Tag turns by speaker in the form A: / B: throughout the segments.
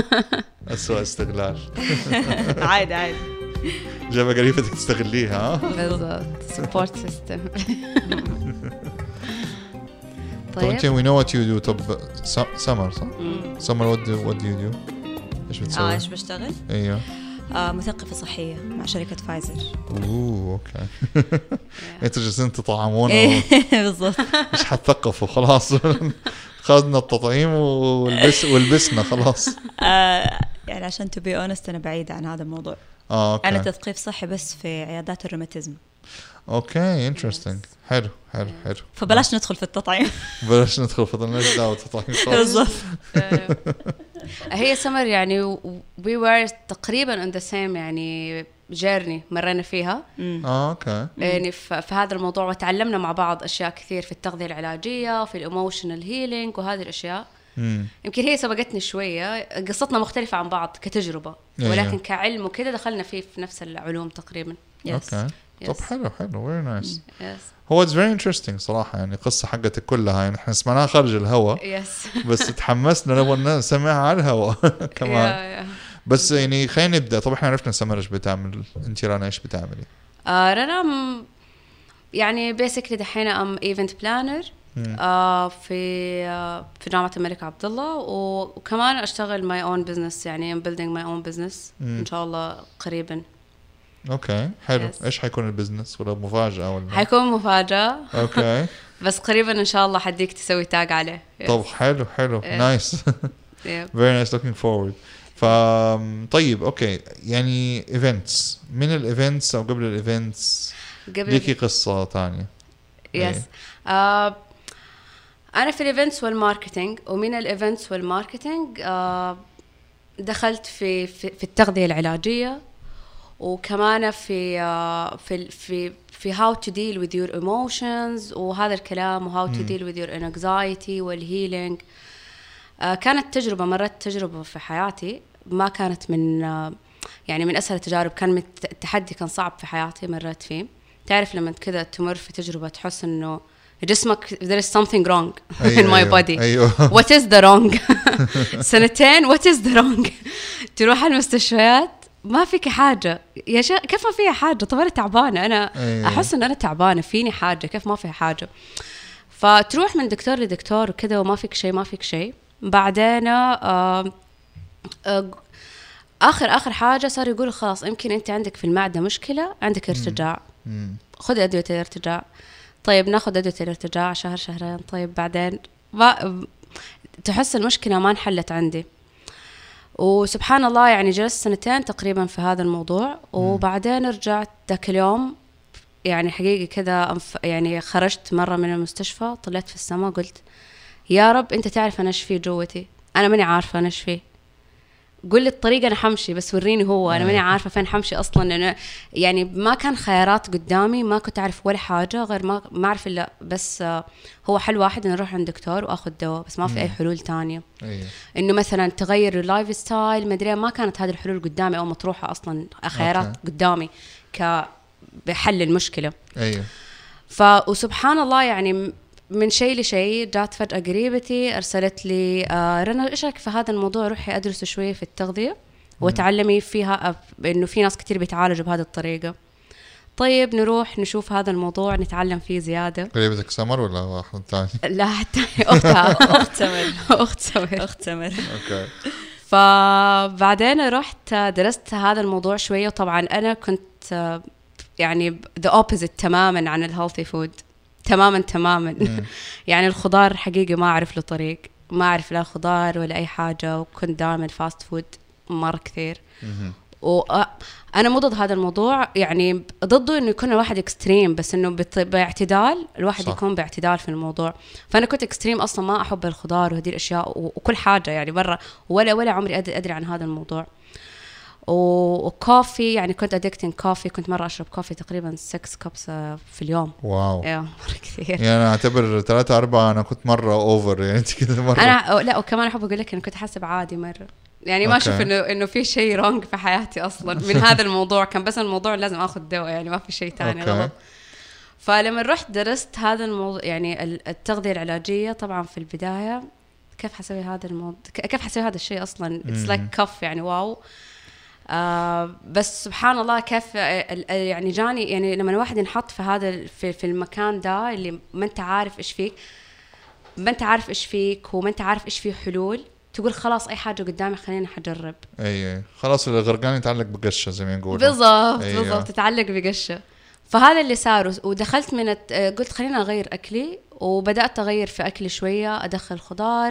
A: اسوء استغلال.
B: عادي عادي.
A: جابها قريبتك تستغليها ها؟
C: بالضبط support system
A: طيب. انت وي نو وات يو دو طب سمر صح؟ سمر what do what you do إيش
B: آه
A: بتسوي؟
B: إيش بشتغل؟
A: إيوه.
B: آه مثقفة صحية مع شركة فايزر
A: oh okay. إنتوا جالسين تطعمونا
B: إيه، بالضبط.
A: مش حتثقفوا خلاص. خذنا التطعيم والبس والبسنا خلاص.
B: آه يعني عشان to be honest أنا بعيدة عن هذا الموضوع.
A: آه okay.
B: أنا تثقيف صحي بس في عيادات الروماتيزم.
A: okay interesting حلو حلو حلو.
B: فبلاش ندخل في التطعيم.
A: بلاش ندخل في ضمن دعوة تطعيم خالص
B: بالضبط.
C: هي سمر يعني we were تقريبا on the same يعني journey مرينا فيها.
A: آه okay.
C: يعني ف- في هذا الموضوع وتعلمنا مع بعض أشياء كثير في التغذية العلاجية وفي ال emotional healing وهذه الأشياء.
A: امم
C: يمكن هي سبقتني شوية. قصتنا مختلفة عن بعض كتجربة
A: أيوة.
C: ولكن كعلم وكذا دخلنا فيه في نفس العلوم تقريبا.
B: yes
A: okay. طب
C: Yes.
A: حلو حلو. very nice
C: yes
A: هو it's very interesting صراحة يعني القصة حقتك كلها. يعني إحنا سمعناها خارج الهواء
C: yes
A: بس تحمسنا نبغى نسمعها على الهواء كمان.
C: yeah- yeah.
A: بس يعني خلينا نبدأ. طب إحنا عرفنا سمر إيش بتعمل أنت رنا إيش بتعملي؟
C: آه رنا م- يعني basically دحين I'm event planner آه في آه في جامعة الملك عبد الله وكمان أشتغل my own business يعني I'm building my own business إن شاء الله قريبا.
A: okay حلو.
C: Yes.
A: إيش حيكون ال business؟ ولا مفاجأة ولا؟
C: حيكون مفاجأة.
A: okay.
C: بس قريبا إن شاء الله حديك تسوي tag عليه.
A: طب حلو حلو.
C: Yes.
A: نايس. فيري نايس لوكينج فورورد ف طيب okay. يعني events من ال events أو قبل ال events
C: قبل
A: ليكي قصة ثانية.
C: yes آه أنا في الايفنتس والماركتينج ومن الايفنتس والماركتينج آه دخلت في, في في التغذية العلاجية وكمان في آه في في في how to deal with your emotions وهذا الكلام و how to deal with your anxiety وال healing كانت تجربة مرت تجربة في حياتي. ما كانت من يعني من أسهل التجارب كان التحدي كان صعب في حياتي مريت فيه. تعرف لما كذا تمر في تجربة تحس إنه جسمك there is something wrong in my body.
A: أيوه
C: what is the wrong? سنتين what is the wrong? تروح المستشفيات ما فيك حاجة. يا شيخ كيف ما فيها حاجة؟ طب أنا تعبانة أنا
A: أيوة.
C: أحس إن أنا تعبانة فيني حاجة؟ كيف ما فيها حاجة؟ فتروح من دكتور لدكتور وكذا وما فيك شيء ما فيك شيء. بعدين آه آه آخر آخر حاجة صار يقول خلاص يمكن أنت عندك في المعدة مشكلة عندك ارتجاع. خذ أدوية الارتجاع. طيب ناخذ أدوية الارتجاع شهر شهرين. طيب بعدين ما تحس المشكلة ما انحلت عندي. وسبحان الله يعني جلست سنتين تقريبا في هذا الموضوع وبعدين رجعت ذاك اليوم يعني حقيقي كذا يعني خرجت مرة من المستشفى طلعت في السماء قلت يا رب أنت تعرف أنا إيش في جوتي؟ أنا ماني عارفة أنا إيش فيه قول لي الطريق أنا حمشي بس وريني هو. أنا ماني عارفة فين حمشي أصلا لأنه يعني ما كان خيارات قدامي ما كنت أعرف ولا حاجة غير ما ما أعرف إلا بس آه، هو حل واحد اني أروح عند دكتور وأخذ دواء بس ما في أي حلول تانية.
A: أيوه
C: إنه مثلا تغير ال lifestyle مدري ما كانت هذه الحلول قدامي أو مطروحة أصلا خيارات
A: okay.
C: قدامي ك بحل المشكلة.
A: أيوه
C: ف وسبحان الله يعني من شيء لشيء جات فجأة قريبتي أرسلت لي آه رنا إيش رأيك في هذا الموضوع؟ روحي أدرس شوية في التغذية وتعلمي فيها إنه في ناس كتير بيتعالجوا بهذه الطريقة. طيب نروح نشوف هذا الموضوع نتعلم فيه زيادة.
A: قريبتك سمر ولا واحد ثاني؟
C: لا حتى أختها
B: أخت سمر.
C: أخت سمير
B: أخت سمر.
A: أوكي.
C: فبعدين رحت درست هذا الموضوع شوية وطبعا أنا كنت آه، يعني the opposite تماما عن ال healthy food تماما تماما. يعني الخضار حقيقي ما أعرف له طريق. ما أعرف لا خضار ولا أي حاجة وكنت دائما fast food مرة كثير. وأنا مو ضد هذا الموضوع يعني ضده إنه يكون الواحد extreme بس إنه باعتدال الواحد
A: صح.
C: يكون باعتدال في الموضوع. فأنا كنت extreme أصلا ما أحب الخضار وهذه الأشياء وكل حاجة يعني مره ولا ولا عمري أدري عن هذا الموضوع. و coffee يعني كنت addicted coffee كنت مرة أشرب coffee تقريبا 6 cups في اليوم.
A: wow.
C: أيوه مرة كثير.
A: يعني أنا أعتبر ثلاثة أربعة أنا كنت مرة over يعني أنت كذا مرة.
C: أنا لا وكمان أحب أقول لك انه كنت أحسب عادي مرة. يعني ما. أشوف إنه إنه في شيء wrong في حياتي أصلا من هذا الموضوع. كان بس الموضوع لازم آخذ دواء يعني ما في شيء ثاني. غلط. فلما رحت درست هذا الموضوع يعني ال- التغذية العلاجية طبعا في البداية كيف حسوي هذا الموضوع كيف حسوي هذا الشيء أصلا؟
A: it's.
C: like كف يعني wow. آه بس سبحان الله كيف آه، يعني جاني يعني لما الواحد ينحط في هذا في, في المكان ده اللي ما انت عارف إيش فيك ما انت عارف إيش فيك وما انت عارف إيش فيه حلول تقول خلاص أي حاجة قدامي خليني حجرب
A: أي خلاص الغرقان يتعلق بقشة زي ما يقولوا.
C: بالضبط
A: أيوة.
C: بالضبط تتعلق بقشة. فهذا اللي صار ودخلت من الت- آه، قلت خليني أغير أكلي وبدأت أغير في أكلي شوية أدخل خضار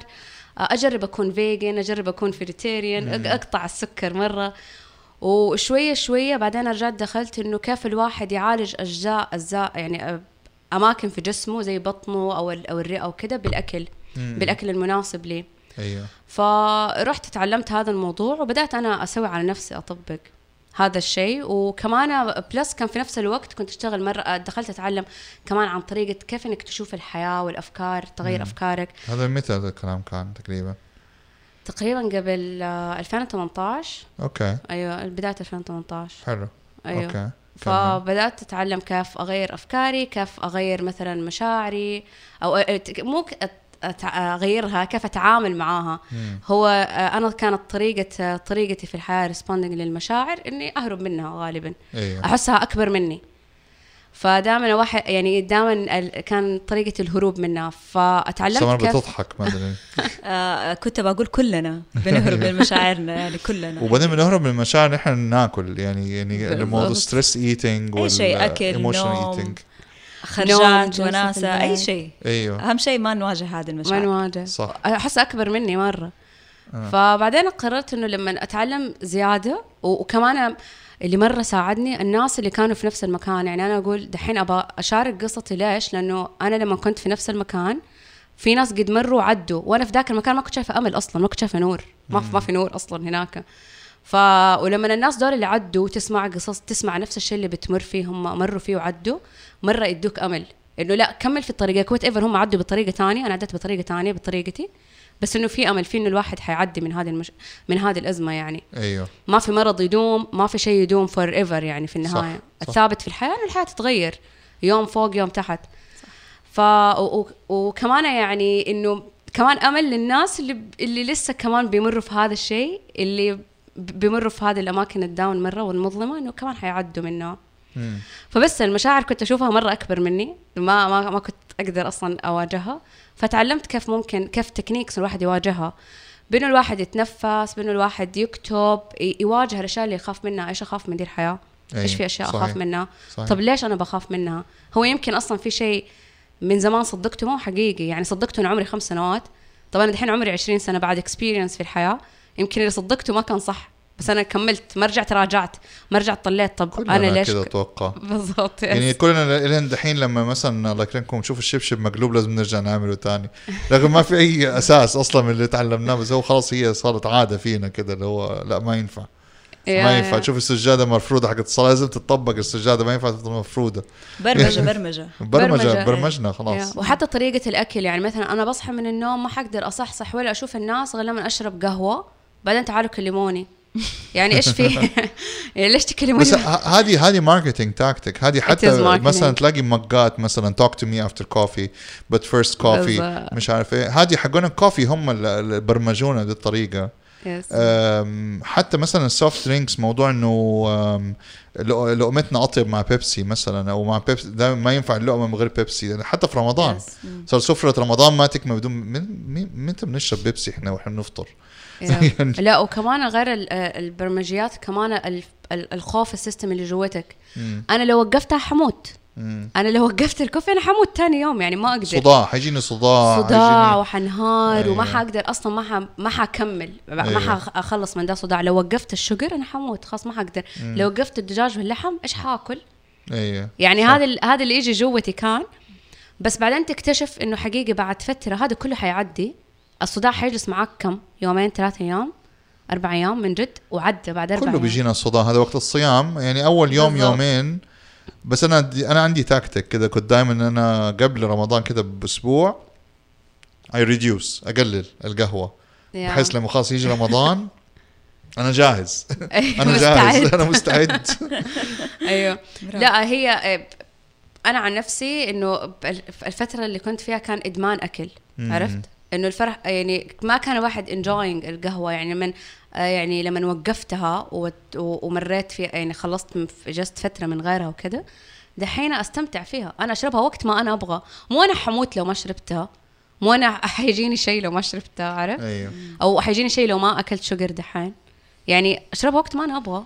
C: آه، أجرب أكون vegan أجرب أكون vegetarian أقطع السكر مرة. وشوية شوية بعدين رجعت دخلت إنه كيف الواحد يعالج اجزاء أجزاء يعني أماكن في جسمه زي بطنه أو ال- أو الرئة وكذا بالأكل
A: مم.
C: بالأكل المناسب ليه
A: أيوه.
C: فرحت تعلمت هذا الموضوع وبدأت أنا أسوي على نفسي أطبق هذا الشيء. وكمان plus كان في نفس الوقت كنت أشتغل مرة دخلت أتعلم كمان عن طريقة كيف إنك تشوف الحياة والأفكار تغير
A: مم.
C: أفكارك.
A: هذا متى هذا الكلام كان تقريبا.
C: تقريبا قبل آه، 2018
A: okay.
C: أيوه بداية 2018
A: حلو.
C: أيوه.
A: okay. كمل.
C: فبدأت أتعلم كيف أغير أفكاري كيف أغير مثلا مشاعري أو أ- مو أغيرها كيف أتعامل معاها.
A: مم.
C: هو آه، أنا كانت طريقة آه، طريقتي في الحياة responding للمشاعر إني أهرب منها غالبا.
A: أيوه
C: أحسها أكبر مني. فدائما واحد يعني دائما كان طريقة الهروب منها.
A: سمر
C: فاتعلمت كيف
A: بتضحك ما أدري.
B: آه كنت بقول كلنا بنهرب من مشاعرنا يعني كلنا.
A: وبعدين بنهرب من المشاعر نحن ناكل يعني يعني. الموضوع stress eating
B: أي شيء، أكل،
A: emotional
B: نوم.
A: eating
B: خرجات
C: الليل.
B: أي شيء.
A: أيوه.
B: أهم شيء ما نواجه هذه
C: ما
B: المشاعر
C: نواجه.
A: صح.
C: أحس أكبر مني مرة.
A: آه.
C: فبعدين قررت إنه لما أتعلم زيادة وكمان اللي مرة ساعدني الناس اللي كانوا في نفس المكان. يعني أنا أقول دحين أبغى أشارك قصتي ليش؟ لأنه أنا لما كنت في نفس المكان في ناس قد مروا وعدوا وأنا في ذاك المكان ما كنت شايفة أمل أصلا ما كنت شايفة نور. ما في ما في نور أصلا هناك. ف ولما الناس دول اللي عدوا تسمع قصص تسمع نفس الشيء اللي بتمر فيه هم مروا فيه وعدوا مرة يدوك أمل. إنه لا كمل في طريقك whatever هم عدوا بطريقة ثانية أنا عدت بطريقة ثانية بطريقتي. بس إنه في أمل في إنه الواحد حيعدي من هذه المش... من هذه الأزمة يعني.
A: أيوه.
C: ما في مرض يدوم ما في شيء يدوم forever يعني في النهاية.
A: صح.
C: الثابت في الحياة انه الحياة تتغير يوم فوق يوم تحت. ف و... و... وكمان يعني إنه كمان أمل للناس اللي اللي لسه كمان بيمروا في هذا الشيء اللي بيمروا في هذه الأماكن ال down مرة والمظلمة إنه كمان حيعدوا منه.
A: مم.
C: فبس المشاعر كنت أشوفها مرة أكبر مني ما ما ما كنت أقدر أصلا أواجهها. فتعلمت كيف ممكن كيف techniques الواحد يواجهها. بانه الواحد يتنفس بانه الواحد يكتب يواجه الأشياء اللي يخاف منها. إيش أخاف من دي الحياة؟
A: أيوة،
C: إيش في أشياء
A: صحيح.
C: اخاف منها؟
A: صحيح.
C: طب ليش أنا بخاف منها؟ هو يمكن أصلا في شيء من زمان صدقته مو حقيقي. يعني صدقته أنا عمري خمس سنوات. طب أنا دحين عمري 20 سنة بعد experience في الحياة. يمكن اللي صدقته ما كان صح. بس أنا كملت ما رجعت راجعت ما رجعت طليت. طب
A: كلنا
C: أنا ليش
A: كده
C: ك-
A: أتوقع
C: بالضبط
A: يعني. كلنا لين دحين لما مثلا الله يكرمكم نشوف الشبشب مقلوب لازم نرجع نعمله تاني. لكن ما في أي أساس أصلا من اللي تعلمناه بس هو خلاص هي صارت عادة فينا كده اللي هو لا ما ينفع. ما ينفع. تشوف السجادة مرفوضة حقت الصلاة لازم تطبق السجادة ما ينفع تفضل مفروده
B: برمجة برمجة.
A: برمجة
C: برمجة،
A: برمجنا
C: يا.
A: خلاص.
C: وحتى طريقة الأكل يعني مثلا أنا بصحى من النوم ما حقدر أصحصح ولا أشوف الناس غير لما أشرب قهوة بعدين تعالوا كلموني. يعني إيش في؟ يعني ليش تكلموني؟
A: بس هذه هذه marketing tactic هذه حتى. مثلا تلاقي mugs ات مثلا talk to me after coffee but first
C: coffee.
A: مش عارف إيه. هذه حقون ال coffee هم اللي برمجونا دي الطريقة. حتى مثلا ال soft drinks موضوع إنه لقمتنا أطيب مع بيبسي مثلا أو مع بيبسي ده ما ينفع اللقمة من غير بيبسي يعني حتى في رمضان. صار سفرة رمضان ما تكمل بدون متى بنشرب بيبسي إحنا وإحنا بنفطر
C: يا.
A: يعني-
C: لا وكمان غير ال- البرمجيات كمان ال- ال- الخوف السيستم اللي جوتك
A: مم.
C: أنا لو وقفتها حموت
A: مم.
C: أنا لو وقفت الكوفي أنا حموت تاني يوم يعني ما أقدر.
A: صداع حيجيني صداع
C: صداع
A: حيجيني-
C: وحنهار وما
A: أيوة.
C: حقدر أصلا ما ح... ما حكمل. ما
A: أيوة.
C: حاخلص من ده صداع. لو وقفت الشجر أنا حموت خلاص ما حقدر. لو وقفت الدجاج واللحم إيش حاكل؟
A: أيوه.
C: يعني. هذا ال- هذا اللي يجي جوتي كان بس بعدين تكتشف إنه حقيقي بعد فترة هذا كله حيعدي. الصداع حيجلس معك كم؟ يومين ثلاثة أيام أربع أيام من جد وعدى بعد أربع
A: كله بيجينا صداع هذا وقت الصيام يعني أول يوم
C: بالضبط.
A: يومين بس أنا دي أنا عندي تاكتيك كذا كنت دائما أنا قبل رمضان كذا بأسبوع I reduce أقلل
C: القهوة.
A: بحيث لما خلاص يجي رمضان أنا جاهز أنا
C: مستعد.
A: جاهز أنا مستعد
B: أيوه.
C: لا هي آه، أنا عن نفسي إنه بال- الفترة اللي كنت فيها كان إدمان
A: أكل.
C: عرفت إنه الفرح يعني ما كان الواحد enjoying القهوة يعني من آه، يعني لما وقفتها ومريت في يعني خلصت من- just فترة من غيرها وكذا دحين أستمتع فيها. أنا أشربها وقت ما أنا أبغى. مو أنا حموت لو ما شربتها. مو أنا حيجيني شيء لو ما شربتها عارف؟
A: أيوه.
C: أو حيجيني شيء لو ما أكلت sugar دحين. يعني أشربها وقت ما أنا أبغى.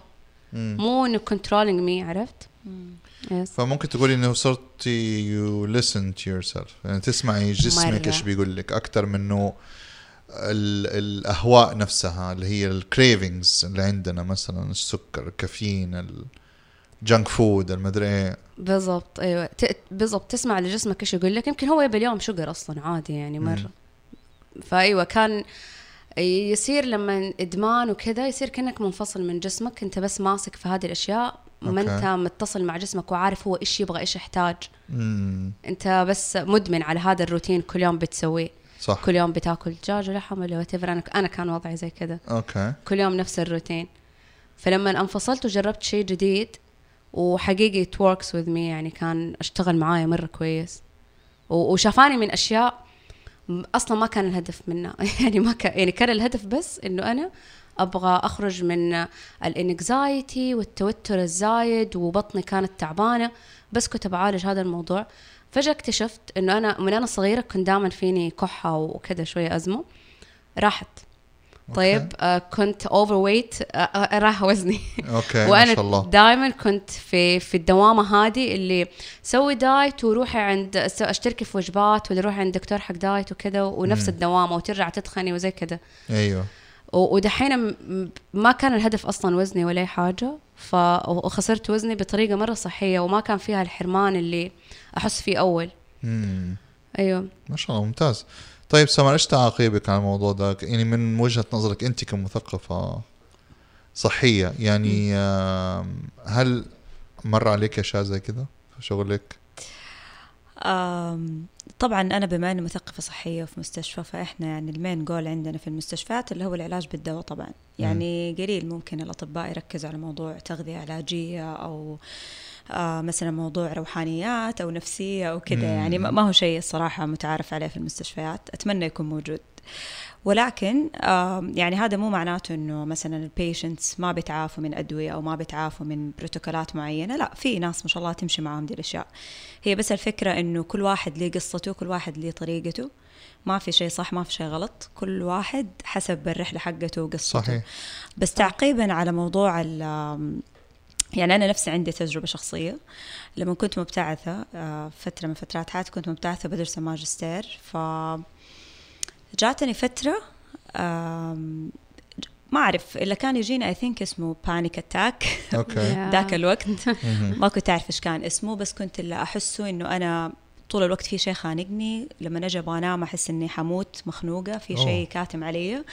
A: مم.
C: مو إنه controlling me عرفت؟ yes
A: فممكن تقولي إنه صرتي you listen to yourself. يعني تسمعي جسمك. إيش بيقول لك. أكثر من إنه ال- الأهواء نفسها اللي هي ال cravings اللي عندنا مثلا السكر الكافيين ال junk food المدري إيه.
C: بالضبط أيوه. بالضبط تسمع لجسمك إيش يقول لك. يمكن هو يبي اليوم sugar أصلا عادي يعني مرة. فأيوة كان يصير لما إدمان وكذا يصير كأنك منفصل من جسمك. أنت بس ماسك في هذه الأشياء ما. أنت متصل مع جسمك وعارف هو إيش يبغى إيش يحتاج.
A: مم.
C: أنت بس مدمن على هذا الروتين كل يوم بتسويه.
A: صح.
C: كل يوم بتاكل دجاج ولحم ولا what أنا أنا كان وضعي زي كذا.
A: okay.
C: كل يوم نفس الروتين. فلما انفصلت وجربت شيء جديد وحقيقي it works with me يعني كان أشتغل معايا مرة كويس. وشافاني من أشياء أصلا ما كان الهدف منها. يعني ما كان يعني كان الهدف بس إنه أنا أبغى أخرج من ال anxiety والتوتر الزايد وبطني كانت تعبانة بس كنت بعالج هذا الموضوع. فجأة اكتشفت إنه أنا من أنا صغيرة كنت دائما فيني كحة وكذا شوية أزمة. راحت. طيب آه كنت overweight آه آه راح وزني.
A: okay ما شاء الله.
C: دائما كنت في في الدوامة هذه اللي سوي diet وروحي عند أشتركي في وجبات ولا روحي عند دكتور حق diet وكذا ونفس الدوامة وترجع تتخني وزي كذا. أيوه. ودحين ما كان الهدف أصلا وزني ولا أي حاجة. ف وخسرت وزني بطريقة مرة صحية وما كان فيها الحرمان اللي أحس فيه أول.
A: مم.
C: أيوه.
A: ما شاء الله ممتاز. طيب سمر إيش تعاقيبك على الموضوع ده؟ يعني من وجهة نظرك أنت كمثقفة صحية يعني هل مر عليك أشياء زي كذا في شغلك؟
B: طبعا أنا بما إني مثقفة صحية في مستشفى فإحنا يعني ال main goal عندنا في المستشفيات اللي هو العلاج بالدواء طبعا. يعني قليل ممكن الأطباء يركزوا على موضوع تغذية علاجية أو آه مثلا موضوع روحانيات أو نفسية أو كذا. يعني ما هو شيء الصراحة متعارف عليه في المستشفيات. أتمنى يكون موجود. ولكن يعني هذا مو معناته إنه مثلا ال patients ما بيتعافوا من أدوية أو ما بيتعافوا من بروتوكولات معينة. لا في ناس ما شاء الله تمشي معاهم دي الأشياء. هي بس الفكرة إنه كل واحد ليه قصته كل واحد ليه طريقته. ما في شيء صح ما في شيء غلط. كل واحد حسب الرحلة حقته وقصته.
A: صحيح.
B: بس تعقيبا على موضوع يعني أنا نفسي عندي تجربة شخصية. لما كنت مبتعثة آه، فترة من فترات حياتي كنت مبتعثة بدرس الماجستير ف جاتني فترة ما أعرف إلا كان يجيني I think اسمه panic
A: attack
C: okay.
B: ذاك الوقت. ما كنت أعرف إيش كان اسمه بس كنت اللي أحسه إنه أنا طول الوقت في شيء خانقني. لما أجي أبغى أنام أحس إني حموت مخنوقة في. شيء كاتم علي.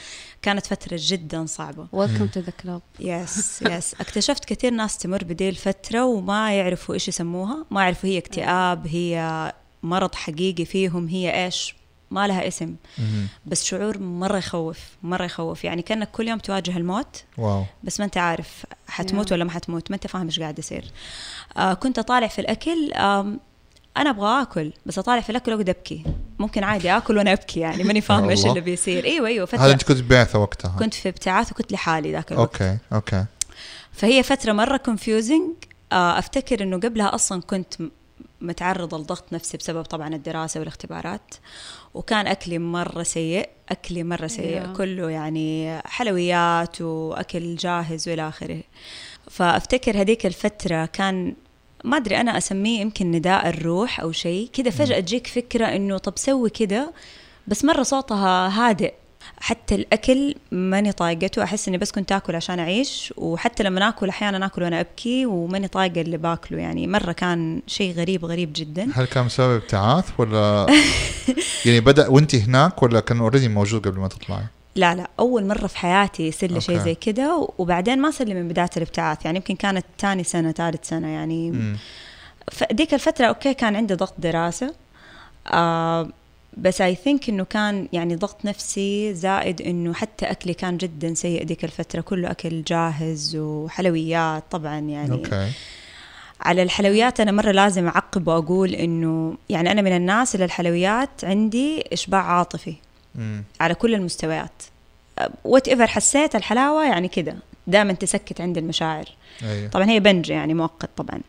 B: كانت فترة جدا صعبة.
C: welcome to the club
B: yes yes اكتشفت كثير ناس تمر بدي الفترة وما يعرفوا إيش يسموها. ما يعرفوا هي اكتئاب هي مرض حقيقي فيهم هي إيش. ما لها اسم. بس شعور مرة يخوف مرة يخوف. يعني كأنك كل يوم تواجه الموت.
A: wow.
B: بس ما أنت عارف حتموت. ولا ما حتموت. ما أنت فاهم إيش قاعد يصير. آه كنت أطالع في الأكل. آم أنا أبغى آكل بس أطالع في الأكل وأقعد أبكي. ممكن عادي آكل وأنا أبكي يعني ماني فاهمة
A: إيش.
B: اللي بيصير. أيوه أيوه
A: هذا
B: فتره
A: أنت كنت بعثة وقتها.
B: كنت في ابتعاث وكنت لحالي ذاك الوقت.
A: okay okay.
B: فهي فترة مرة confusing أفتكر إنه قبلها أصلا كنت م- متعرضة لضغط نفسي بسبب طبعا الدراسة والاختبارات. وكان أكلي مرة سيء أكلي مرة سيء
C: Yeah.
B: كله يعني حلويات وأكل جاهز وإلى آخره. فأفتكر هذيك الفترة كان ما أدري أنا أسميه يمكن نداء الروح أو شيء. كذا فجأة تجيك فكرة إنه طب سوي كذا بس مرة صوتها هادئ. حتى الأكل ماني طايقته. أحس إني بس كنت آكل عشان أعيش وحتى لما اكل أحيانا آكل وأنا أبكي وماني طايقة اللي باكله. يعني مرة كان شيء غريب غريب جدا.
A: هل كان بسبب ابتعاث ولا يعني بدأ وانت هناك ولا كان already موجود قبل ما تطلعي؟
B: لا لا أول مرة في حياتي يصير لي شيء
A: okay.
B: زي كده وبعدين ما صار لي من بداية الابتعاث يعني يمكن كانت ثاني سنة ثالث سنة يعني
A: مم.
B: فديك الفترة okay كان عندي ضغط دراسة آه بس I think إنه كان يعني ضغط نفسي زائد إنه حتى أكلي كان جدا سيء ديك الفترة كله أكل جاهز وحلويات طبعا يعني
A: okay
B: على الحلويات أنا مرة لازم أعقب وأقول إنه يعني أنا من الناس اللي الحلويات عندي إشباع عاطفي
A: مم.
B: على كل المستويات. whatever حسيت الحلاوة يعني كده. دائما تسكت عند المشاعر.
A: أيوه.
B: طبعا هي بنج يعني مؤقت طبعا.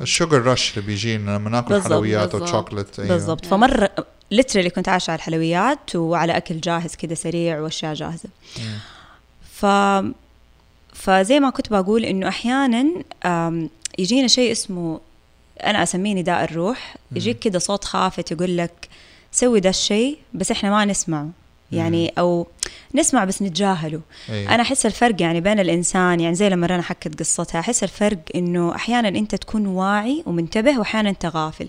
A: ال sugar rush اللي بيجينا لما ناكل
B: بالضبط،
A: حلويات
C: بالضبط.
A: وشوكلت أيوه.
B: بالضبط. فمرة literally كنت عايشة على الحلويات وعلى أكل جاهز كده سريع وأشياء جاهزة.
A: مم.
B: ف فزي ما كنت بقول إنه أحيانا يجينا شيء اسمه أنا أسميه نداء الروح. يجيك كده صوت خافت يقول لك سوي ده الشيء بس إحنا ما نسمعه. يعني أو نسمع بس نتجاهله.
A: أيوة.
B: أنا أحس الفرق يعني بين الإنسان يعني زي لما رنا حكت قصتها أحس الفرق إنه أحيانا أنت تكون واعي ومنتبه واحيانا أنت غافل.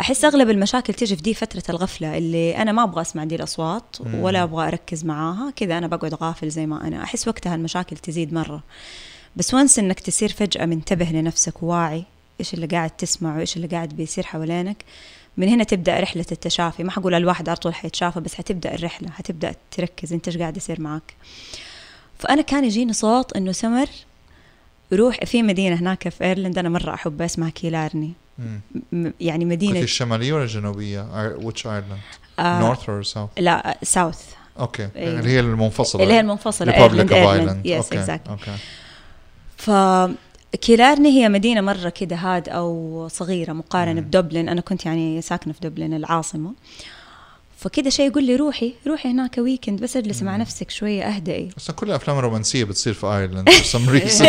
B: أحس أغلب المشاكل تيجي في دي فترة الغفلة اللي أنا ما أبغى أسمع دي الأصوات ولا أبغى أركز معاها كذا أنا بقعد غافل زي ما أنا. أحس وقتها المشاكل تزيد مرة. بس وانس إنك تصير فجأة منتبه لنفسك واعي إيش اللي قاعد تسمع وايش اللي قاعد بيصير حوالينك من هنا تبدأ رحلة التشافي ما حقول الواحد على طول حيتشافى بس حتبدأ الرحلة حتبدأ تركز أنت إيش قاعد يصير معك فأنا كان يجيني صوت إنه سمر روح في مدينة هناك في إيرلند أنا مرة أحب اسمها كيلارني. م- يعني
A: كنت
B: مدينه
A: الشمالية ولا الجنوبية؟ which Ireland؟
B: آه
A: نورث or south؟
B: لا south
A: okay
B: أيوة.
A: اللي هي المنفصلة
B: اللي هي
A: المنفصلة
B: Ireland
A: of
B: Ireland
A: Ireland.
B: yes
A: okay
B: exactly
A: okay
B: فكيلارني هي مدينة مرة كده هادئة وصغيرة مقارنة. بدبلن أنا كنت يعني ساكنة في دبلن العاصمة. فكده شيء يقول لي روحي روحي هناك weekend بس اجلسي مع نفسك شوية أهدئي.
A: بس كل الأفلام الرومانسية بتصير في ايرلند for some reason.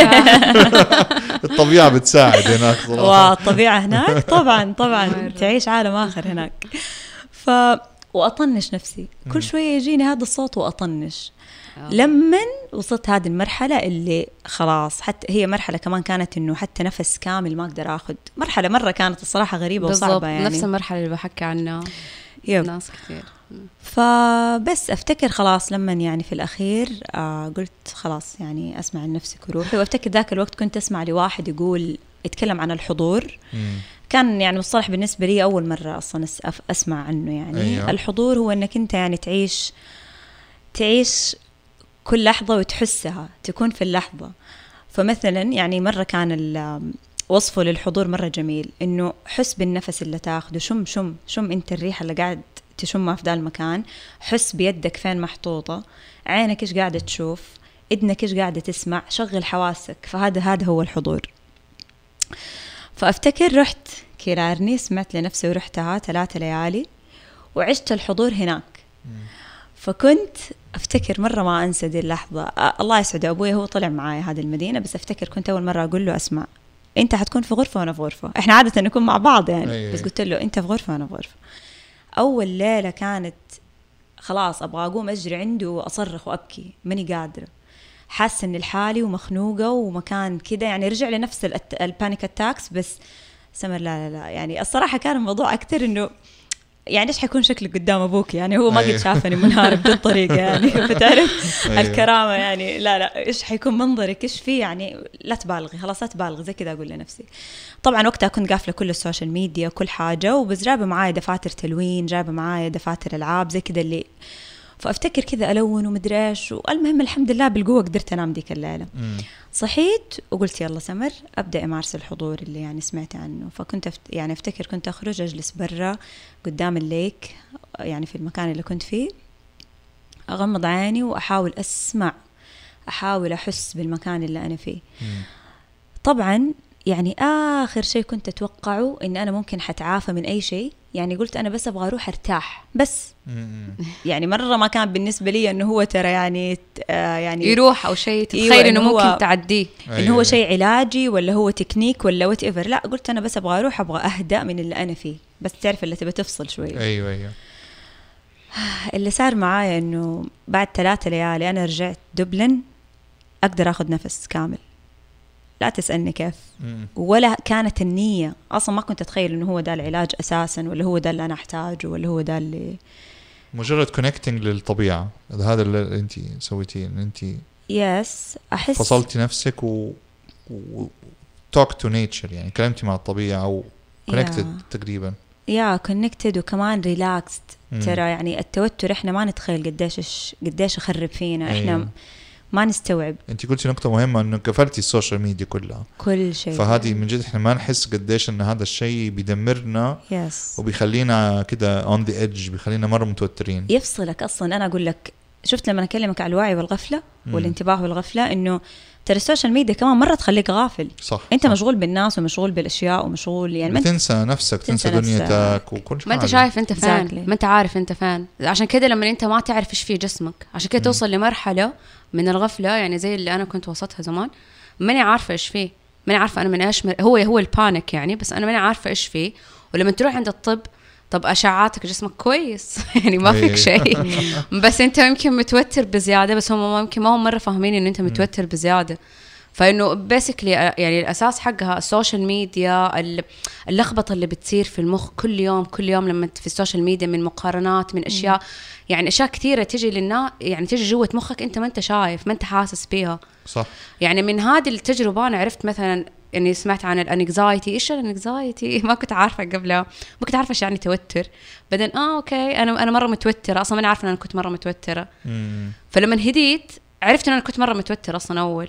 A: الطبيعة بتساعد هناك صراحة.
B: والطبيعة هناك؟ طبعا طبعا. تعيش عالم آخر هناك. ف وأطنش نفسي. كل شوية يجيني هذا الصوت وأطنش. لما وصلت هذه المرحلة اللي خلاص حتى هي مرحلة كمان كانت إنه حتى نفس كامل ما أقدر آخذ مرحلة مرة كانت الصراحة غريبة
C: بالضبط
B: وصعبة يعني
C: نفس المرحلة اللي بحكي عنها
B: يب.
C: ناس كثير
B: فبس أفتكر خلاص لما يعني في الأخير آه قلت خلاص يعني أسمع عن نفسك وروحي وأفتكر ذاك الوقت كنت أسمع لواحد يقول يتكلم عن الحضور
A: مم.
B: كان يعني مصطلح بالنسبة لي أول مرة أصلا أس- أف- أسمع عنه يعني
A: أيوة.
B: أيوه. الحضور هو أنك أنت يعني تعيش تعيش كل لحظة وتحسها تكون في اللحظة. فمثلا يعني مرة كان وصفه للحضور مرة جميل إنه حس بالنفس اللي تاخده شم شم شم أنت الريحة اللي قاعد تشمها في ذا المكان حس بيدك فين محطوطة عينك إيش قاعدة تشوف إذنك إيش قاعدة تسمع شغل حواسك. فهذا هذا هو الحضور. فأفتكر رحت كيرارني سمعت لنفسي ورحتها ثلاثة ليالي وعشت الحضور هناك. فكنت أفتكر مرة ما أنسى دي اللحظة. الله يسعد أبوي هو طلع معايا هذه المدينة بس أفتكر كنت أول مرة أقول له أسمع. أنت حتكون في غرفة وأنا في غرفة. إحنا عادة نكون مع بعض يعني
A: أي.
B: بس قلت له أنت في غرفة وأنا في غرفة. أول ليلة كانت خلاص أبغى أقوم أجري عنده وأصرخ وأبكي ماني قادرة. حاسة إني لحالي ومخنوقة ومكان كده يعني رجع لي نفس ال att- ال panic attacks بس سمر لا لا لا. يعني الصراحة كان الموضوع أكثر إنه يعني إيش حيكون شكلك قدام أبوك؟ يعني هو ما
A: أيوه.
B: قد شافني منهار بهذه الطريقة يعني فتعرف؟
A: أيوه.
B: الكرامة يعني. لا لا. إيش حيكون منظرك؟ إيش فيه يعني؟ لا تبالغي خلاص لا تبالغي. زي كذا أقول لنفسي. طبعا وقتها كنت قافلة كل ال social media كل حاجة وبس جايبه معايا دفاتر تلوين جايبه معايا دفاتر ألعاب زي كذا اللي فأفتكر كذا ألون ومدري إيش والمهم الحمد لله بالقوة قدرت أنام ديك الليلة.
A: مم.
B: صحيت وقلت يلا سمر أبدأ امارس الحضور اللي يعني سمعت عنه. فكنت أفت... يعني أفتكر كنت أخرج أجلس برا قدام الليك يعني في المكان اللي كنت فيه. أغمض عيني وأحاول أسمع أحاول أحس بالمكان اللي أنا فيه.
A: مم.
B: طبعا يعني آخر شيء كنت أتوقعه إن أنا ممكن حتعافى من أي شيء. يعني قلت أنا بس أبغى أروح أرتاح. بس. يعني مرة ما كان بالنسبة لي إنه هو ترى يعني آه يعني
C: يروح أو شيء تتخيل
B: أيوة، إنه
C: ممكن تعديه.
B: إنه
A: أيوه.
B: هو شيء علاجي ولا هو تكنيك ولا whatever لا قلت أنا بس أبغى أروح أبغى اهدى من اللي أنا فيه. بس تعرف اللي تبى تفصل شوي.
A: أيوه أيوه.
B: اللي صار معايا إنه بعد ثلاثة ليالي أنا رجعت دبلن أقدر آخذ نفس كامل. لا تسألني كيف. ولا كانت النية أصلا ما كنت أتخيل إنه هو ده العلاج أساسا ولا هو ده اللي أنا أحتاجه ولا هو ده اللي
A: مجرد connecting للطبيعة هذا اللي أنت سويتيه إن أنت
B: yes أحس
A: فصلتي نفسك و. talk to nature يعني كلمتي مع الطبيعة أو connected
B: Yeah.
A: تقريبا
B: yeah connected وكمان relaxed
A: مم.
B: ترى يعني التوتر إحنا ما نتخيل قديش قديش يخرب فينا إحنا
A: أيوة.
B: ما نستوعب.
A: انت قلتي نقطة مهمة انه قفلتي ال social media كلها.
B: كل شيء.
A: فهذه من جد إحنا ما نحس قديش إن هذا الشيء بيدمرنا
B: yes
A: وبيخلينا كده on the edge بيخلينا مرة متوترين.
B: يفصلك أصلا. أنا أقول لك شفت لما أكلمك على الوعي
A: والغفلة.
B: والانتباه والغفلة إنه ترى ال social media كمان مرة تخليك غافل.
A: صح
B: أنت
A: صح.
B: مشغول بالناس ومشغول بالأشياء ومشغول يعني ما أنت
A: بتنسى نفسك تنسى,
B: تنسى
A: دنيتك وكل
C: ما
A: أنت.
C: شايف أنت فين
B: Exactly.
C: ما أنت عارف أنت فين عشان كده لما أنت ما تعرف إيش في جسمك عشان كده توصل لمرحلة من الغفلة يعني زي اللي أنا كنت وسطها زمان. ماني عارفة إيش فيه. ماني عارفة أنا من إيش مر... هو هو ال panic يعني بس أنا ماني عارفة إيش فيه. ولما تروح عند الطب طب اشعاعاتك جسمك كويس؟ يعني ما فيك
A: إيه.
C: شيء. بس أنت يمكن متوتر بزيادة بس هم يمكن ما هم مرة فاهمين إن أنت متوتر بزيادة. فإنه basically يعني الأساس حقها ال social media ال- اللخبطة اللي بتصير في المخ كل يوم كل يوم لما في ال social media من مقارنات من أشياء. يعني أشياء كثيره تجي للناس يعني تجي جوة مخك أنت ما أنت شايف ما أنت حاسس بيها.
A: صح.
C: يعني من هذه التجربة أنا عرفت مثلا إني سمعت عن ال anxiety إيش ال anxiety ما كنت عارفة قبلها. ما كنت عارفة إيش يعني توتر. بعدين آه okay أنا أنا مرة متوترة. أصلا ماني عارفة إن أنا كنت مرة متوترة.
A: امم
C: فلما هديت عرفت إن أنا كنت مرة متوترة أصلا
A: أول.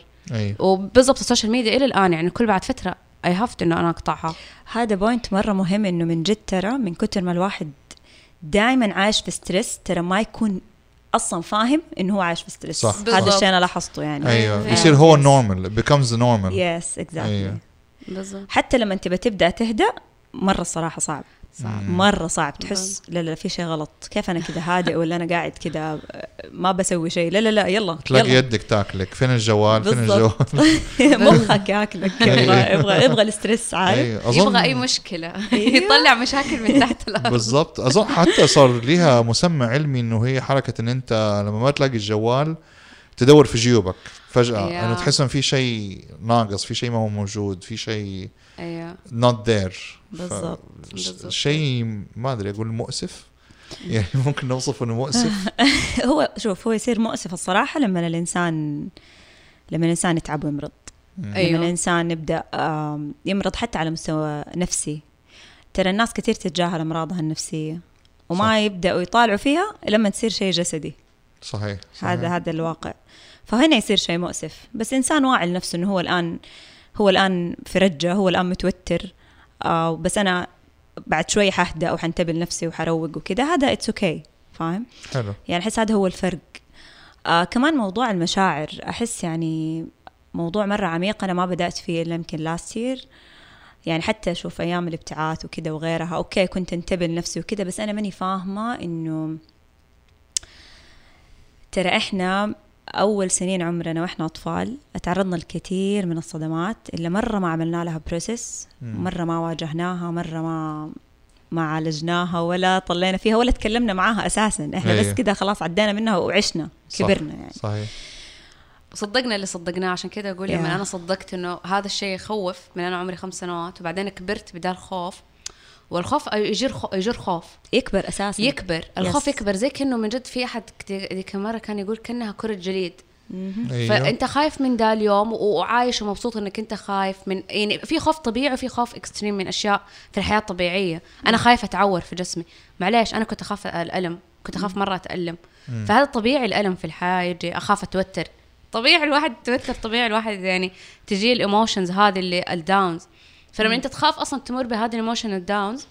C: وبالضبط ال social media إلى الآن يعني كل بعد فترة I have to إنه أنا أقطعها.
B: هذا point مرة مهم إنه من جد ترى من كتر ما الواحد دائما عايش في stress ترى ما يكون أصلا فاهم إنه هو عايش في ستريس
A: صح.
B: هذا. الشيء أنا لاحظته يعني.
C: أيوه.
A: يصير هو ال normal becomes the normal
B: yes
A: exactly.
C: بالضبط.
B: حتى لما تبى تبدأ تهدأ مرة الصراحة صعب.
C: صعب.
B: مرة صعب. تحس لا لا في شيء غلط. كيف أنا كذا هادئ ولا أنا قاعد كذا؟ ما بسوي شيء. لا لا لا يلا
A: تلاقي
B: يلا.
A: يدك تاكلك. فين الجوال؟ فين
B: بالضبط.
A: الجوال؟
B: مخك ياكلك. يبغى يبغى يبغى ال stress
A: عارف. أظن
C: يبغى أي مشكلة.
B: أيوة.
C: يطلع مشاكل من تحت الأرض.
A: بالضبط. أظن حتى صار ليها مسمى علمي إنه هي حركة إن أنت لما ما تلاقي الجوال تدور في جيوبك فجأة.
C: يا.
A: انه تحس إنه في شيء ناقص في شيء ما هو موجود في شيء
C: أيوه
A: not there.
B: بالضبط.
C: بالضبط.
A: شيء ما أدري أقول مؤسف؟ يعني ممكن نوصفه إنه مؤسف؟
B: هو شوف هو يصير مؤسف الصراحة لما الإنسان لما الإنسان يتعب ويمرض. لما أيوه. الإنسان يبدأ يمرض حتى على مستوى نفسي. ترى الناس كثير تتجاهل أمراضها النفسية وما
A: صح.
B: يبدأوا يطالعوا فيها لما تصير شيء جسدي.
A: صحيح, صحيح.
B: هذا هذا الواقع. فهنا يصير شيء مؤسف. بس إنسان واعي لنفسه إنه هو الآن هو الآن في رجه هو الآن متوتر. آه بس أنا بعد شوي حهدأ وحنتبه لنفسي وحروق وكذا. هذا it's okay فاهم؟
A: حلو.
B: يعني أحس هذا هو الفرق. آه كمان موضوع المشاعر. أحس يعني موضوع مرة عميق أنا ما بدأت فيه إلا يمكن last year يعني حتى أشوف أيام الابتعاث وكذا وغيرها. okay كنت أنتبه لنفسي وكذا بس أنا ماني فاهمة إنه ترى إحنا أول سنين عمرنا وإحنا أطفال تعرضنا لكثير من الصدمات اللي مرة ما عملنا لها process
A: مم.
B: مرة ما واجهناها مرة ما ما عالجناها ولا طلينا فيها ولا تكلمنا معاها أساسا إحنا
A: أيوة.
B: بس كده خلاص عدينا منها وعشنا
A: صح.
B: كبرنا يعني
A: صحيح
C: صدقنا اللي صدقناه عشان كذا أقول
B: Yeah.
C: لما أنا صدقت إنه هذا الشيء يخوف من أنا عمري خمس سنوات وبعدين كبرت بدال خوف والخوف يجر خو يجر خوف.
B: يكبر أساسا.
C: يكبر. الخوف
B: Yes.
C: يكبر. زي كأنه من جد في أحد ذيك المره كان يقول كأنها كرة جليد. فأنت خايف من ده اليوم وعايش ومبسوط إنك أنت خايف من يعني في خوف طبيعي وفي خوف اكستريم من أشياء في الحياة الطبيعية. أنا خايفه أتعور في جسمي. معليش أنا كنت أخاف الألم. كنت أخاف مرة أتألم. فهذا طبيعي الألم في الحياة يجي أخاف أتوتر. طبيعي الواحد يتوتر طبيعي الواحد يعني تجي ال emotions هذه اللي ال downs فلما انت تخاف أصلا تمر بهذه ال emotion ال downs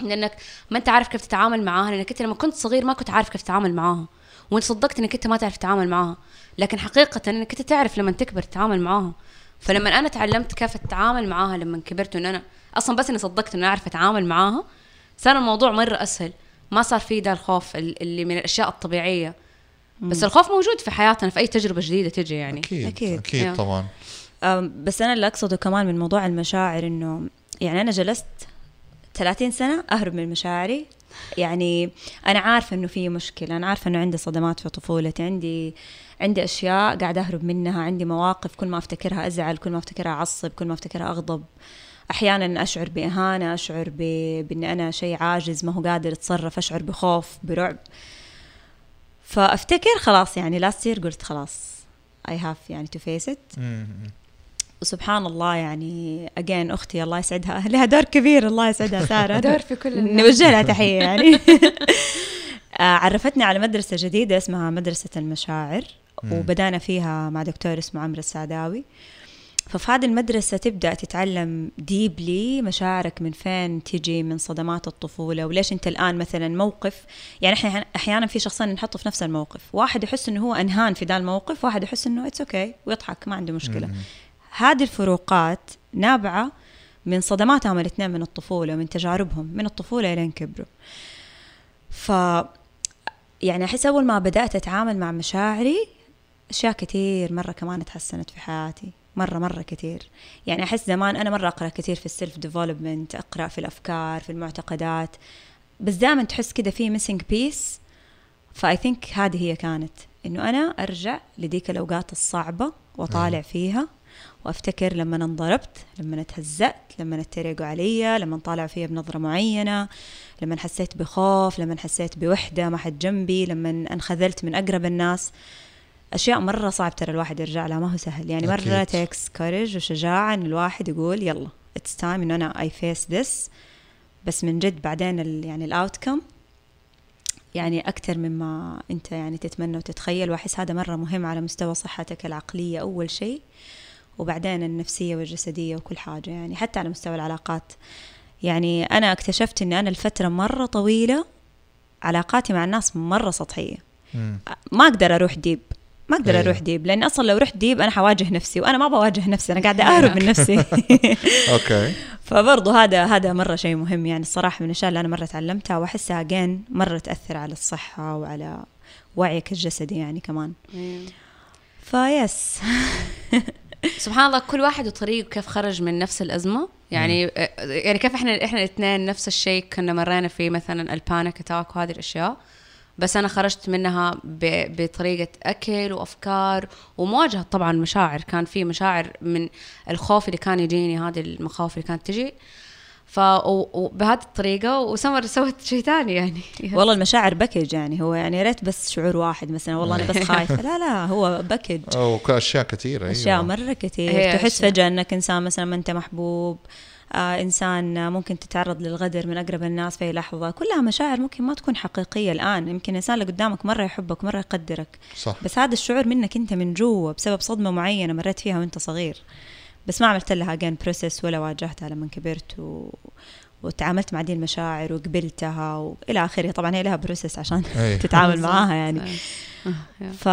C: لأنك ما انت عارف كيف تتعامل معاها لأنك انت لما كنت صغير ما كنت عارف كيف تتعامل معاها وانت صدقت إنك انت ما تعرف تتعامل معاها لكن حقيقة إنك انت تعرف لما تكبر تتعامل معاها. فلما أنا تعلمت كيف أتعامل معاها لما كبرت وإن أنا أصلا بس إني صدقت إني أعرف أتعامل معاها صار الموضوع مرة أسهل. ما صار في ده الخوف ال- اللي من الأشياء الطبيعية. بس الخوف موجود في حياتنا في أي تجربة جديدة تجي يعني.
B: أكيد.
A: أكيد,
C: أكيد.
A: طبعا.
B: بس أنا اللي أقصده كمان من موضوع المشاعر إنه يعني أنا جلست 30 سنة أهرب من مشاعري. يعني أنا عارفة إنه في مشكلة أنا عارفة إنه عندي صدمات في طفولتي عندي عندي أشياء قاعدة أهرب منها عندي مواقف كل ما أفتكرها أزعل كل ما أفتكرها أعصب كل ما أفتكرها أغضب. أحيانا أشعر بإهانة أشعر ب... باني أنا شيء عاجز ما هو قادر أتصرف أشعر بخوف برعب. فأفتكر خلاص يعني last year قلت خلاص I have يعني to face
A: it.
B: وسبحان الله يعني again أختي الله يسعدها. لها دور كبير الله يسعدها سارة.
C: دور في كل الناس.
B: نوجه لها تحية يعني. آه، عرفتني على مدرسة جديدة اسمها مدرسة المشاعر وبدأنا فيها مع دكتور اسمه عمرو السعداوي. ففي هذه المدرسة تبدأ تتعلم deeply مشاعرك من فين تجي من صدمات الطفولة وليش أنت الآن مثلا موقف. يعني إحنا أحيانا في شخصين نحطه في نفس الموقف. واحد يحس إنه هو أنهان في ذا الموقف واحد يحس إنه it's okay okay ويضحك ما عنده مشكلة. هذه الفروقات نابعة من صدماتهم الاثنين من الطفولة ومن تجاربهم من الطفولة إلين كبروا. ف يعني أحس أول ما بدأت أتعامل مع مشاعري أشياء كثير مرة كمان تحسنت في حياتي مرة مرة كثير. يعني أحس زمان أنا مرة أقرأ كثير في ال self development أقرأ في الأفكار في المعتقدات. بس دائما تحس كده في missing piece ف I think هذه هي كانت. إنه أنا أرجع لديك الأوقات الصعبة واطالع فيها. وأفتكر لما انضربت لما تهزأت لما اتريقوا علي لما طالعوا فيها بنظرة معينة لما حسيت بخوف لما حسيت بوحدة ما حد جنبي لما انخذلت من أقرب الناس. أشياء مرة صعب ترى الواحد يرجع لها ما هو سهل. يعني مرة takes courage وشجاعة إن الواحد يقول يلا it's time انه أنا I face this بس من جد بعدين ال يعني ال outcome يعني أكثر مما أنت يعني تتمنى وتتخيل. وأحس هذا مرة مهم على مستوى صحتك العقلية أول شيء. وبعدين النفسية والجسدية وكل حاجة يعني حتى على مستوى العلاقات. يعني أنا اكتشفت أني أنا الفترة مرة طويلة علاقاتي مع الناس مرة سطحية. ما أقدر أروح deep ما أقدر أروح إيه. deep لأن أصلا لو رحت deep أنا حواجه نفسي وأنا ما بواجه نفسي أنا قاعدة أهرب من نفسي.
A: okay.
B: فبرضه هذا هذا مرة شيء مهم يعني الصراحة من الأشياء اللي أنا مرة تعلمتها وأحسها again مرة تأثر على الصحة وعلى وعيك الجسدي يعني كمان. فبس
C: سبحان الله كل واحد وطريقه كيف خرج من نفس الأزمة. يعني يعني كيف إحنا إحنا الاثنين نفس الشيء. كنا مرينا فيه مثلا ال panic attack وهذه الأشياء. بس أنا خرجت منها بطريقة أكل وأفكار ومواجهة. طبعا مشاعر كان في مشاعر من الخوف اللي كان يجيني هذه المخاوف اللي كانت تجي. ف وبهذه الطريقة وسمر سوت شيء ثاني يعني.
B: والله المشاعر package يعني هو يا ريت بس شعور واحد مثلا والله أنا بس خايفه لا لا هو package.
A: أشياء كثيرة
B: أشياء أيوة. مرة كثير. تحس فجأة إنك إنسان مثلا ما أنت محبوب آه إنسان ممكن تتعرض للغدر من أقرب الناس في لحظة. كلها مشاعر ممكن ما تكون حقيقية الآن. يمكن الإنسان اللي قدامك مرة يحبك مرة يقدرك.
A: صح.
B: بس هذا الشعور منك أنت من جوا بسبب صدمة معينة مريت فيها وأنت صغير. بس ما عملت لها again process ولا واجهتها لما كبرت و... وتعاملت مع دي المشاعر وقبلتها والى آخره. طبعا هي لها process عشان إيه. تتعامل معاها يعني. ف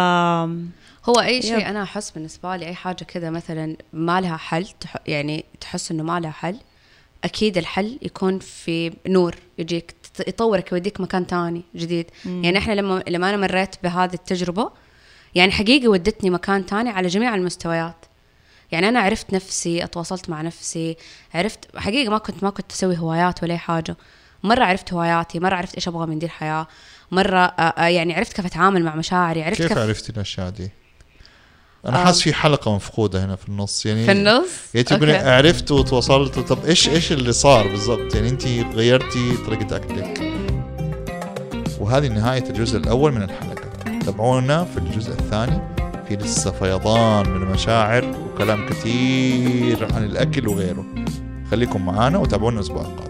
C: هو أي شيء أنا أحس بالنسبة لي أي حاجة كذا مثلا ما لها حل يعني تحس إنه ما لها حل أكيد الحل يكون في نور يجيك يطورك يوديك مكان تاني جديد. مم. يعني إحنا لما لما أنا مريت بهذه التجربة يعني حقيقي ودتني مكان تاني على جميع المستويات. يعني أنا عرفت نفسي أتواصلت مع نفسي عرفت حقيقة ما كنت ما كنت أسوي هوايات ولا حاجة. مرة عرفت هواياتي مرة عرفت إيش أبغى من دي الحياة. مرة يعني عرفت كيف أتعامل مع مشاعري عرفت
A: كيف, كيف عرفتي الأشياء دي؟ أنا آه. حاسس في حلقة مفقودة هنا في النص يعني
C: في النص؟
A: يعني تقولي عرفت وتواصلت. طب إيش إيش اللي صار بالضبط؟ يعني انت غيرتي طريقة أكلك. وهذه نهاية الجزء الأول من الحلقة. تابعونا في الجزء الثاني. في لسه فيضان من المشاعر وكلام كثير عن الأكل وغيره. خليكم معانا وتابعونا الأسبوع القادم.